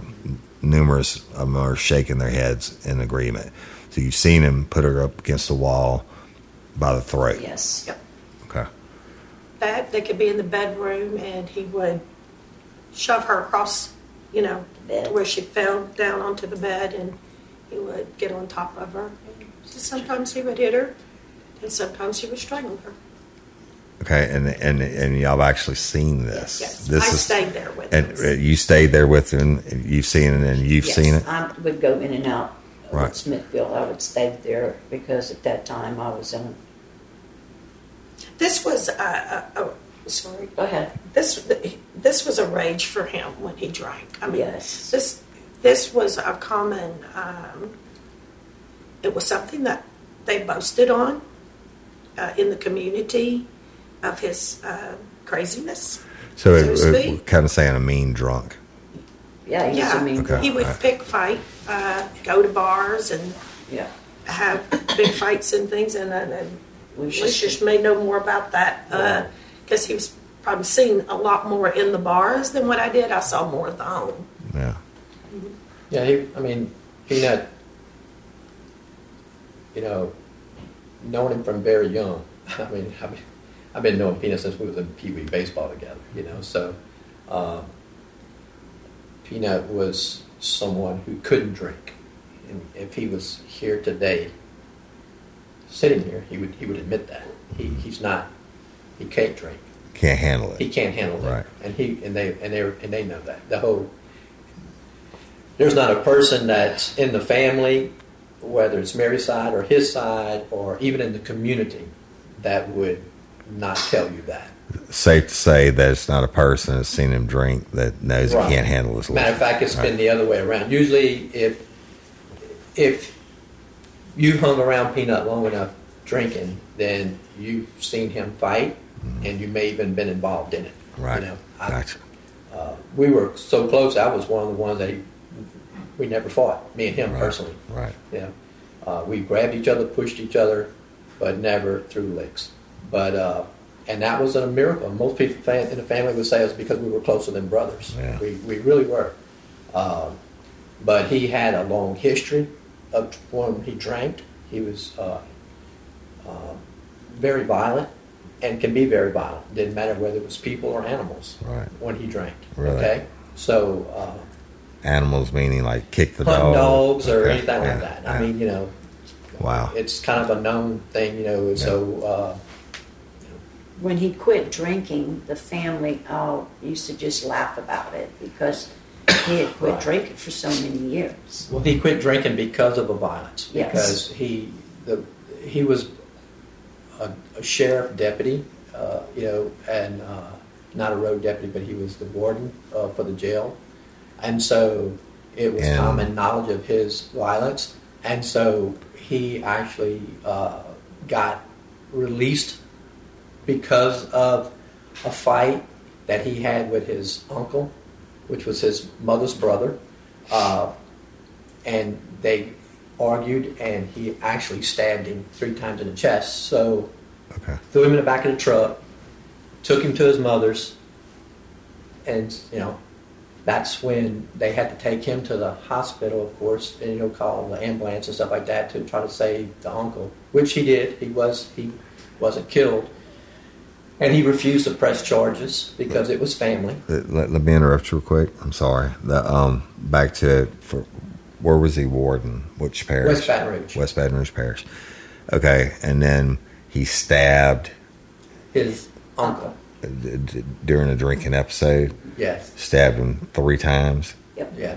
numerous of them are shaking their heads in agreement. So you've seen him put her up against the wall by the throat. Yes. Yep. Okay. that they could be in the bedroom and he would shove her across, you know, Bed. where she fell down onto the bed, and he would get on top of her. And sometimes he would hit her, and sometimes he would strangle her. Okay, and and and y'all have actually seen this. Yes, This I is stayed there with and him. uh, you stayed there with him. and You've seen it, and you've yes. seen it. I would go in and out of Right. Smithfield. I would stay there because at that time I was in. This was, uh, uh, oh, sorry. Go ahead. This this was a rage for him when he drank. I mean, Yes. this this was a common. Um, it was something that they boasted on uh, in the community of his uh, craziness. So, So to it, speak. it, kind of saying a mean drunk. Yeah, he was Yeah, a mean Okay. he would Alright. pick fight, uh, go to bars, and Yeah. have big fights and things. And, and, and We Lucius may know more about that because he was probably seen a lot more in the bars than what I did. I saw more of the home. Yeah. Yeah, he, I mean, Peanut, you know, knowing him from very young. I mean, I mean, I've been knowing Peanut since we was in Pee Wee baseball together, you know. So, uh, Peanut was someone who couldn't drink, and if he was here today, sitting here, he would he would admit that he, he's not, he can't drink. Can't handle it, He can't handle it, Right. and he and they and they and they know that the whole. There's not a person that's in the family, whether it's Mary's side or his side, or even in the community, that would not tell you that. Safe to say that it's not a person that's seen him drink that knows Right. he can't handle his Matter of fact, it's Right. been the other way around. Usually, if if you hung around Peanut long enough drinking, then you've seen him fight, and you may even been involved in it. Mm-hmm. Right. You know, I, Gotcha. uh, we were so close. I was one of the ones that he, we never fought. Me and him Right. personally. Right. Yeah, uh, we grabbed each other, pushed each other, but never threw licks. But uh, and that was a miracle. Most people in the family would say it was because we were closer than brothers. Yeah. We we really were. Um, but he had a long history of when he drank. He was uh, uh, very violent and can be very violent. Didn't matter whether it was people or animals Right. when he drank. Really? Okay, so. Uh, Animals meaning like kick the dog. dogs or Okay. anything Yeah, like that. I yeah. mean, you know, wow. it's kind of a known thing, you know. So uh, When he quit drinking, the family all used to just laugh about it because he had quit Right. drinking for so many years. well, he quit drinking because of the violence. Yes. Because he the he was a, a sheriff deputy, uh, you know, and uh, not a road deputy, but he was the warden uh, for the jail, and so it was And- common knowledge of his violence, and so he actually uh, got released because of a fight that he had with his uncle, which was his mother's brother, uh, and they argued, and he actually stabbed him three times in the chest. So Okay. threw him in the back of the truck, took him to his mother's, and you know, that's when they had to take him to the hospital, of course, and you know, call the ambulance and stuff like that to try to save the uncle, which he did. He was he wasn't killed, and he refused to press charges because it was family. Let, let, let me interrupt you real quick. I'm sorry. The um back to for where was he warden? Which parish? West Baton Rouge. West Baton Rouge parish. Okay, and then he stabbed His uncle, d- d- during a drinking episode. yes, Stabbed him three times, Yep. yeah.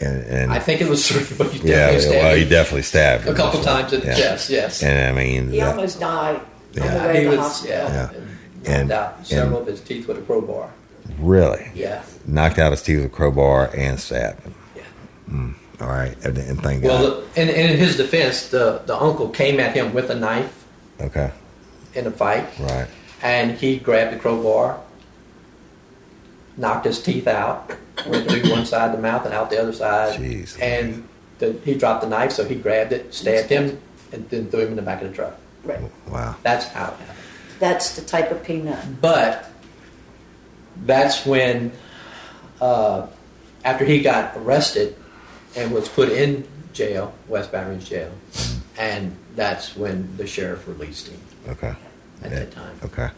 and, and I think it was three, but he yeah, definitely stabbed well, he definitely stabbed a him. couple times in the Yeah. chest. Yes. And I mean, He that- almost died on Yeah. the way he to the was, hospital. yeah, Yeah. and And- uh, knocked out several and- of his teeth with a crowbar. really Yeah, knocked out his teeth with a crowbar and stabbed him. yeah. Hmm. All right, and, and thank Well, God. the, and, and in his defense, the, the uncle came at him with a knife okay, in a fight, right. and he grabbed the crowbar, knocked his teeth out, went through one side of the mouth and out the other side, Jeez. and the, he dropped the knife, so he grabbed it, stabbed him, and then threw him in the back of the truck. Right. Wow. That's how it happened. That's the type of peanut. But that's when, uh, after he got arrested and was put in jail, West Baton Rouge jail, and that's when the sheriff released him Okay. at Yeah. that time. Okay.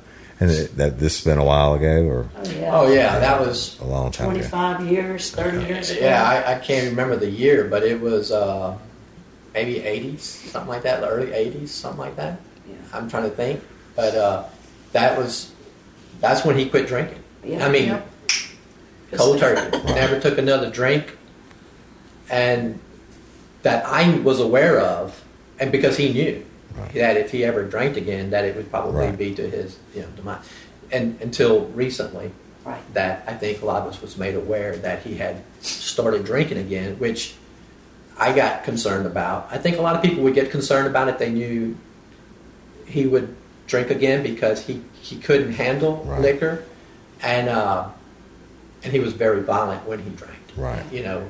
And it, that this has been a while ago, or Oh yeah. Oh yeah, that was a long time. Twenty-five years, thirty years ago. yeah. I, I can't remember the year, but it was uh, maybe '80s, something like that, the early '80s, something like that. Yeah. I'm trying to think, but uh, that was that's when he quit drinking. Yeah. I mean, Yeah. cold turkey. Never took another drink, and that I was aware of, and because he knew Right. that if he ever drank again, that it would probably Right. be to his you know demise. And until recently, Right. that I think a lot of us was made aware that he had started drinking again, which I got concerned about. I think a lot of people would get concerned about it. They knew he would drink again because he, he couldn't handle Right. liquor, and uh, and he was very violent when he drank. Right. You know.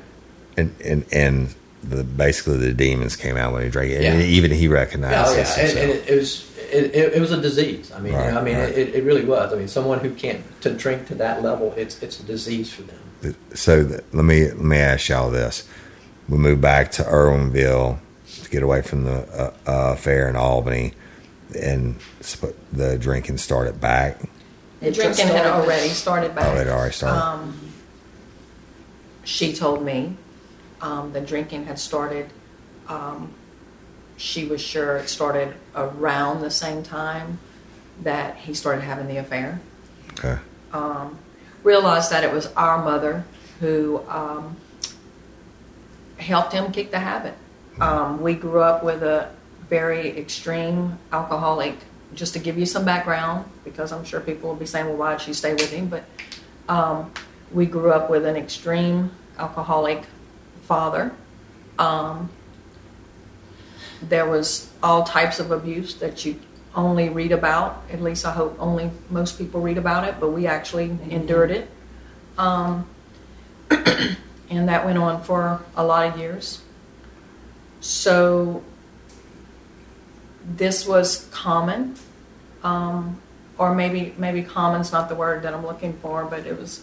And and and the basically the demons came out when he drank it. Yeah. And even he recognized Oh yeah, this and, and it, it was it, it, it was a disease. I mean, you know, I mean, right. it, it really was. I mean, someone who can't to drink to that level, it's it's a disease for them. so th- let me let me ask y'all this: We moved back to Erwinville to get away from the uh, uh, fair in Albany, and sp- the drinking started back. The drinking had already started back. Oh, it already started. Um, she told me um, the drinking had started. Um, she was sure it started around the same time that he started having the affair. okay. Um, realized that it was our mother who um, helped him kick the habit. Um, we grew up with a very extreme alcoholic. Just to give you some background, because I'm sure people will be saying, "Well, why did she stay with him?" But um, we grew up with an extreme alcoholic father. Um, there was all types of abuse that you only read about. At least I hope only most people read about it, but we actually endured it Um, and that went on for a lot of years. So this was common, um, or maybe maybe common's not the word that I'm looking for, but it was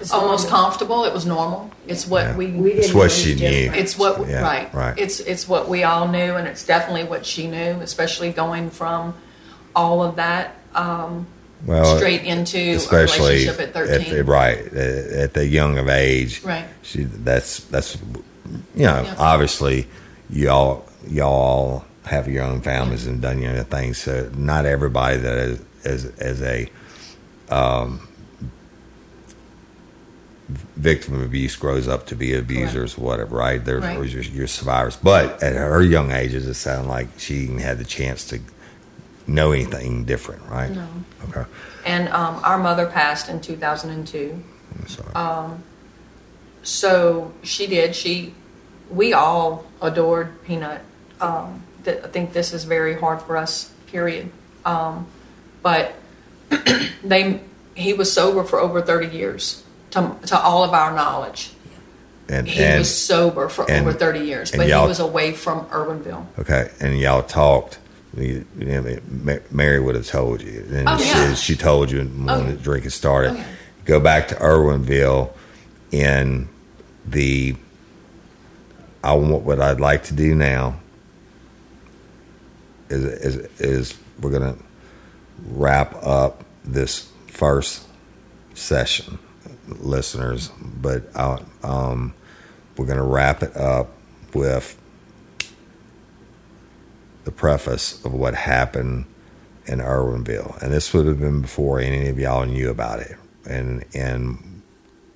It's almost normal. comfortable. It was normal. It's what Yeah. we. We It's didn't what she any knew. it's what Yeah, right. right. It's it's what we all knew, and it's definitely what she knew, especially going from all of that um, Well, straight into a especially relationship at at, right at the young of age. Right. She that's that's you know Yeah. obviously y'all y'all have your own families and done your own things. So not everybody that is as as a um, victim of abuse grows up to be abusers or whatever. Right? There's Right. your, your survivors, but at her young ages, it sounded like she even had the chance to know anything different. Right? No. Okay. And um, our mother passed in 2002. Sorry. Um, so she did. She, we all adored Peanut. Um, th- I think this is very hard for us. Period. Um, but they, he was sober for over 30 years. To, to all of our knowledge, and he and was sober for and- over 30 years, but he was away from Erwinville. Okay, and y'all talked. You, know, Mary would have told you, and Oh, she, yeah. she told you when Oh, the drinking started. Yeah. Go back to Erwinville, in the. I want what I'd like to do now. Is is is we're gonna wrap up this first session, listeners, but I, um, we're gonna wrap it up with the preface of what happened in Erwinville, and this would have been before any of y'all knew about it. And and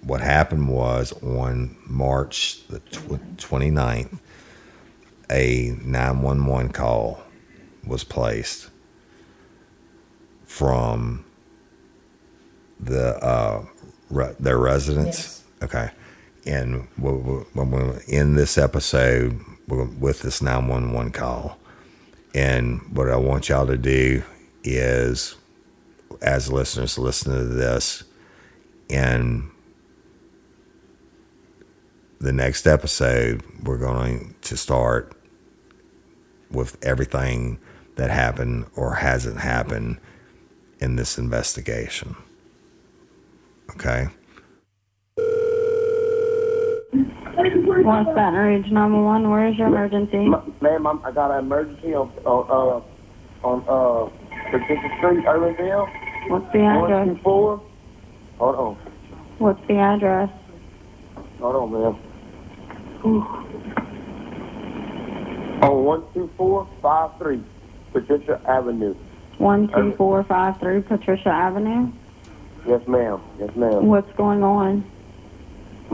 what happened was on March the tw- 29th, a 911 call was placed from the uh, re- their residence. Okay, and we- we- when we're in this episode we're with this 911 call, and what I want y'all to do is, as listeners, listen to this, and the next episode we're going to start with everything that happened or hasn't happened in this investigation. Okay. West Baton Rouge 911, where is your emergency? Ma'am, I got an emergency on on uh, on uh, Pacific Street, Irvingville. What's the address? One two four. Hold on, What's the address? hold on, ma'am. On one two four five three, Patricia Avenue. 12453 Patricia Avenue. Yes, ma'am. Yes, ma'am. What's going on?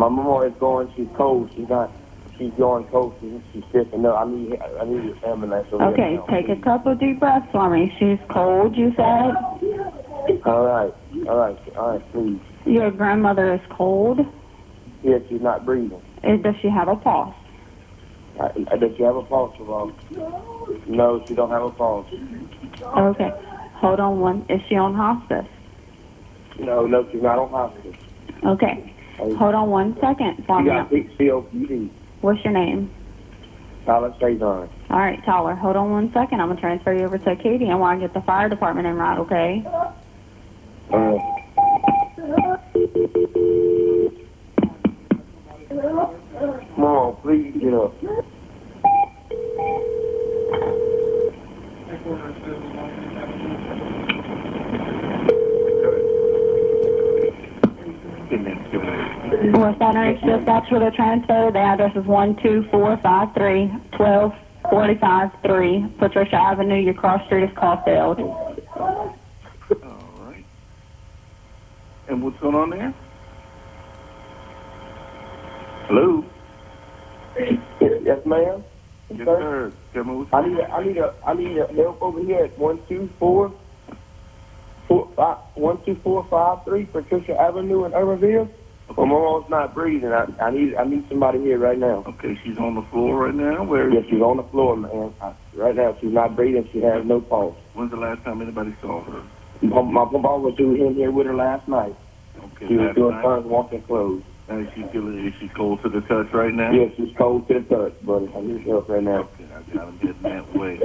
My mama is going. She's cold. She's not. She's going cold. She's, she's sick. And no, I need. I need an ambulance. Okay, take a couple deep breaths for me. She's cold, you said? All right. All right. All right. Please. Your grandmother is cold. Yes, she's not breathing. Uh, Does she have a pulse? I, I, does she have a pulse, Ron? No, she don't have a pulse. Okay. Hold on one. Is she on hospice? No, no, she's not on hospice. Okay. Hold on one second me. got COPD. What's your name? Tyler Cezanne. All right, Tyler. Hold on one second. I'm gonna transfer you over to Katie, and while I get the fire department in right, okay? Uh, come on, please get up. West Baton Rouge dispatch with a transfer. The address is 12453 1245 3 Patricia Avenue. Your cross street is Caulfield. All right. And what's going on there? Hello? Yes, yes ma'am. Yes, sir. Tell me what's I need a, I need a, I need a help over here at one two four, four five, one two four five three Patricia Avenue in Irvingville. My mom's not breathing. I, I need, I need somebody here right now. Okay, she's on the floor right now. Where? Yes, she's on the floor, man. I, right now, she's not breathing. She has no pulse. When's the last time anybody saw her? My, my mom was doing him here with her last night. Okay, She was doing night. turns, walking clothes. And is she feeling, is she cold to the touch right now? Yes, she's cold to the touch, buddy. I need help right now. Okay, I got him getting that way.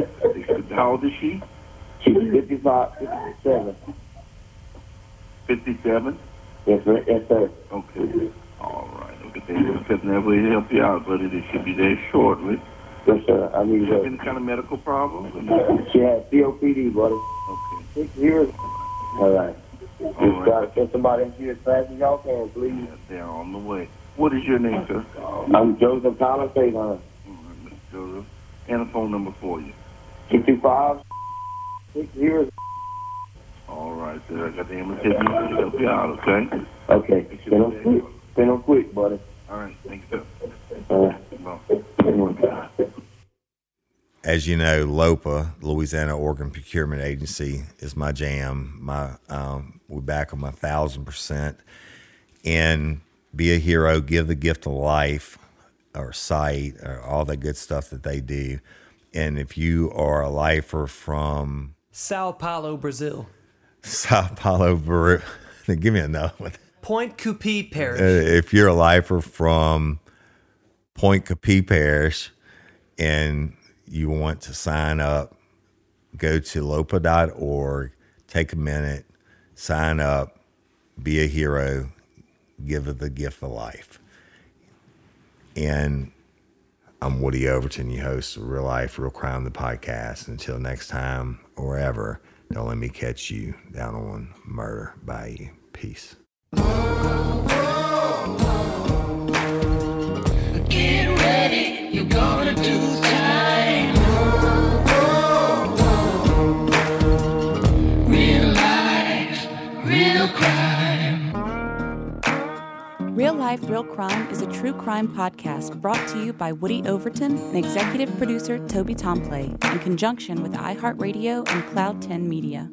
How old is she? She's 55, 57. 57? Yes, sir. Yes, sir. Okay. All right. Okay, they can never help you out, buddy. They should be there shortly. Yes, sir. I mean, You help. any kind of medical problems? She has COPD, buddy. Okay. Six years. All right. Just All right. try to get somebody in here as fast as y'all can, please. They're on the way. What is your name, sir? I'm Joseph Tyler Faison. All right, Mr. Joseph. And a phone number for you. 225 six years. All right, sir. I got the ambulance here to help you out, okay? Okay. Send them quick. Send them quick, buddy. All right. Thank you, sir. All right. as you know, LOPA, Louisiana Organ Procurement Agency, is my jam. My um, we back them a thousand percent. And be a hero, give the gift of life, or sight, or all that good stuff that they do. And if you are a lifer from Sao Paulo, Brazil. Sao Paulo, Peru, give me another one. Point Uh, Parish. if you're a lifer from Pointe Coupee Parish and you want to sign up, go to lopa.org, take a minute, sign up, be a hero, give it the gift of life. And I'm Woody Overton, your host of Real Life, Real Crime, the podcast. Until next time or ever, don't let me catch you down on Murder Bayou. Peace. Get ready, you're gonna do Real Life, Real Crime is a true crime podcast brought to you by Woody Overton and executive producer Toby Tomplay in conjunction with iHeartRadio and Cloud 10 Media.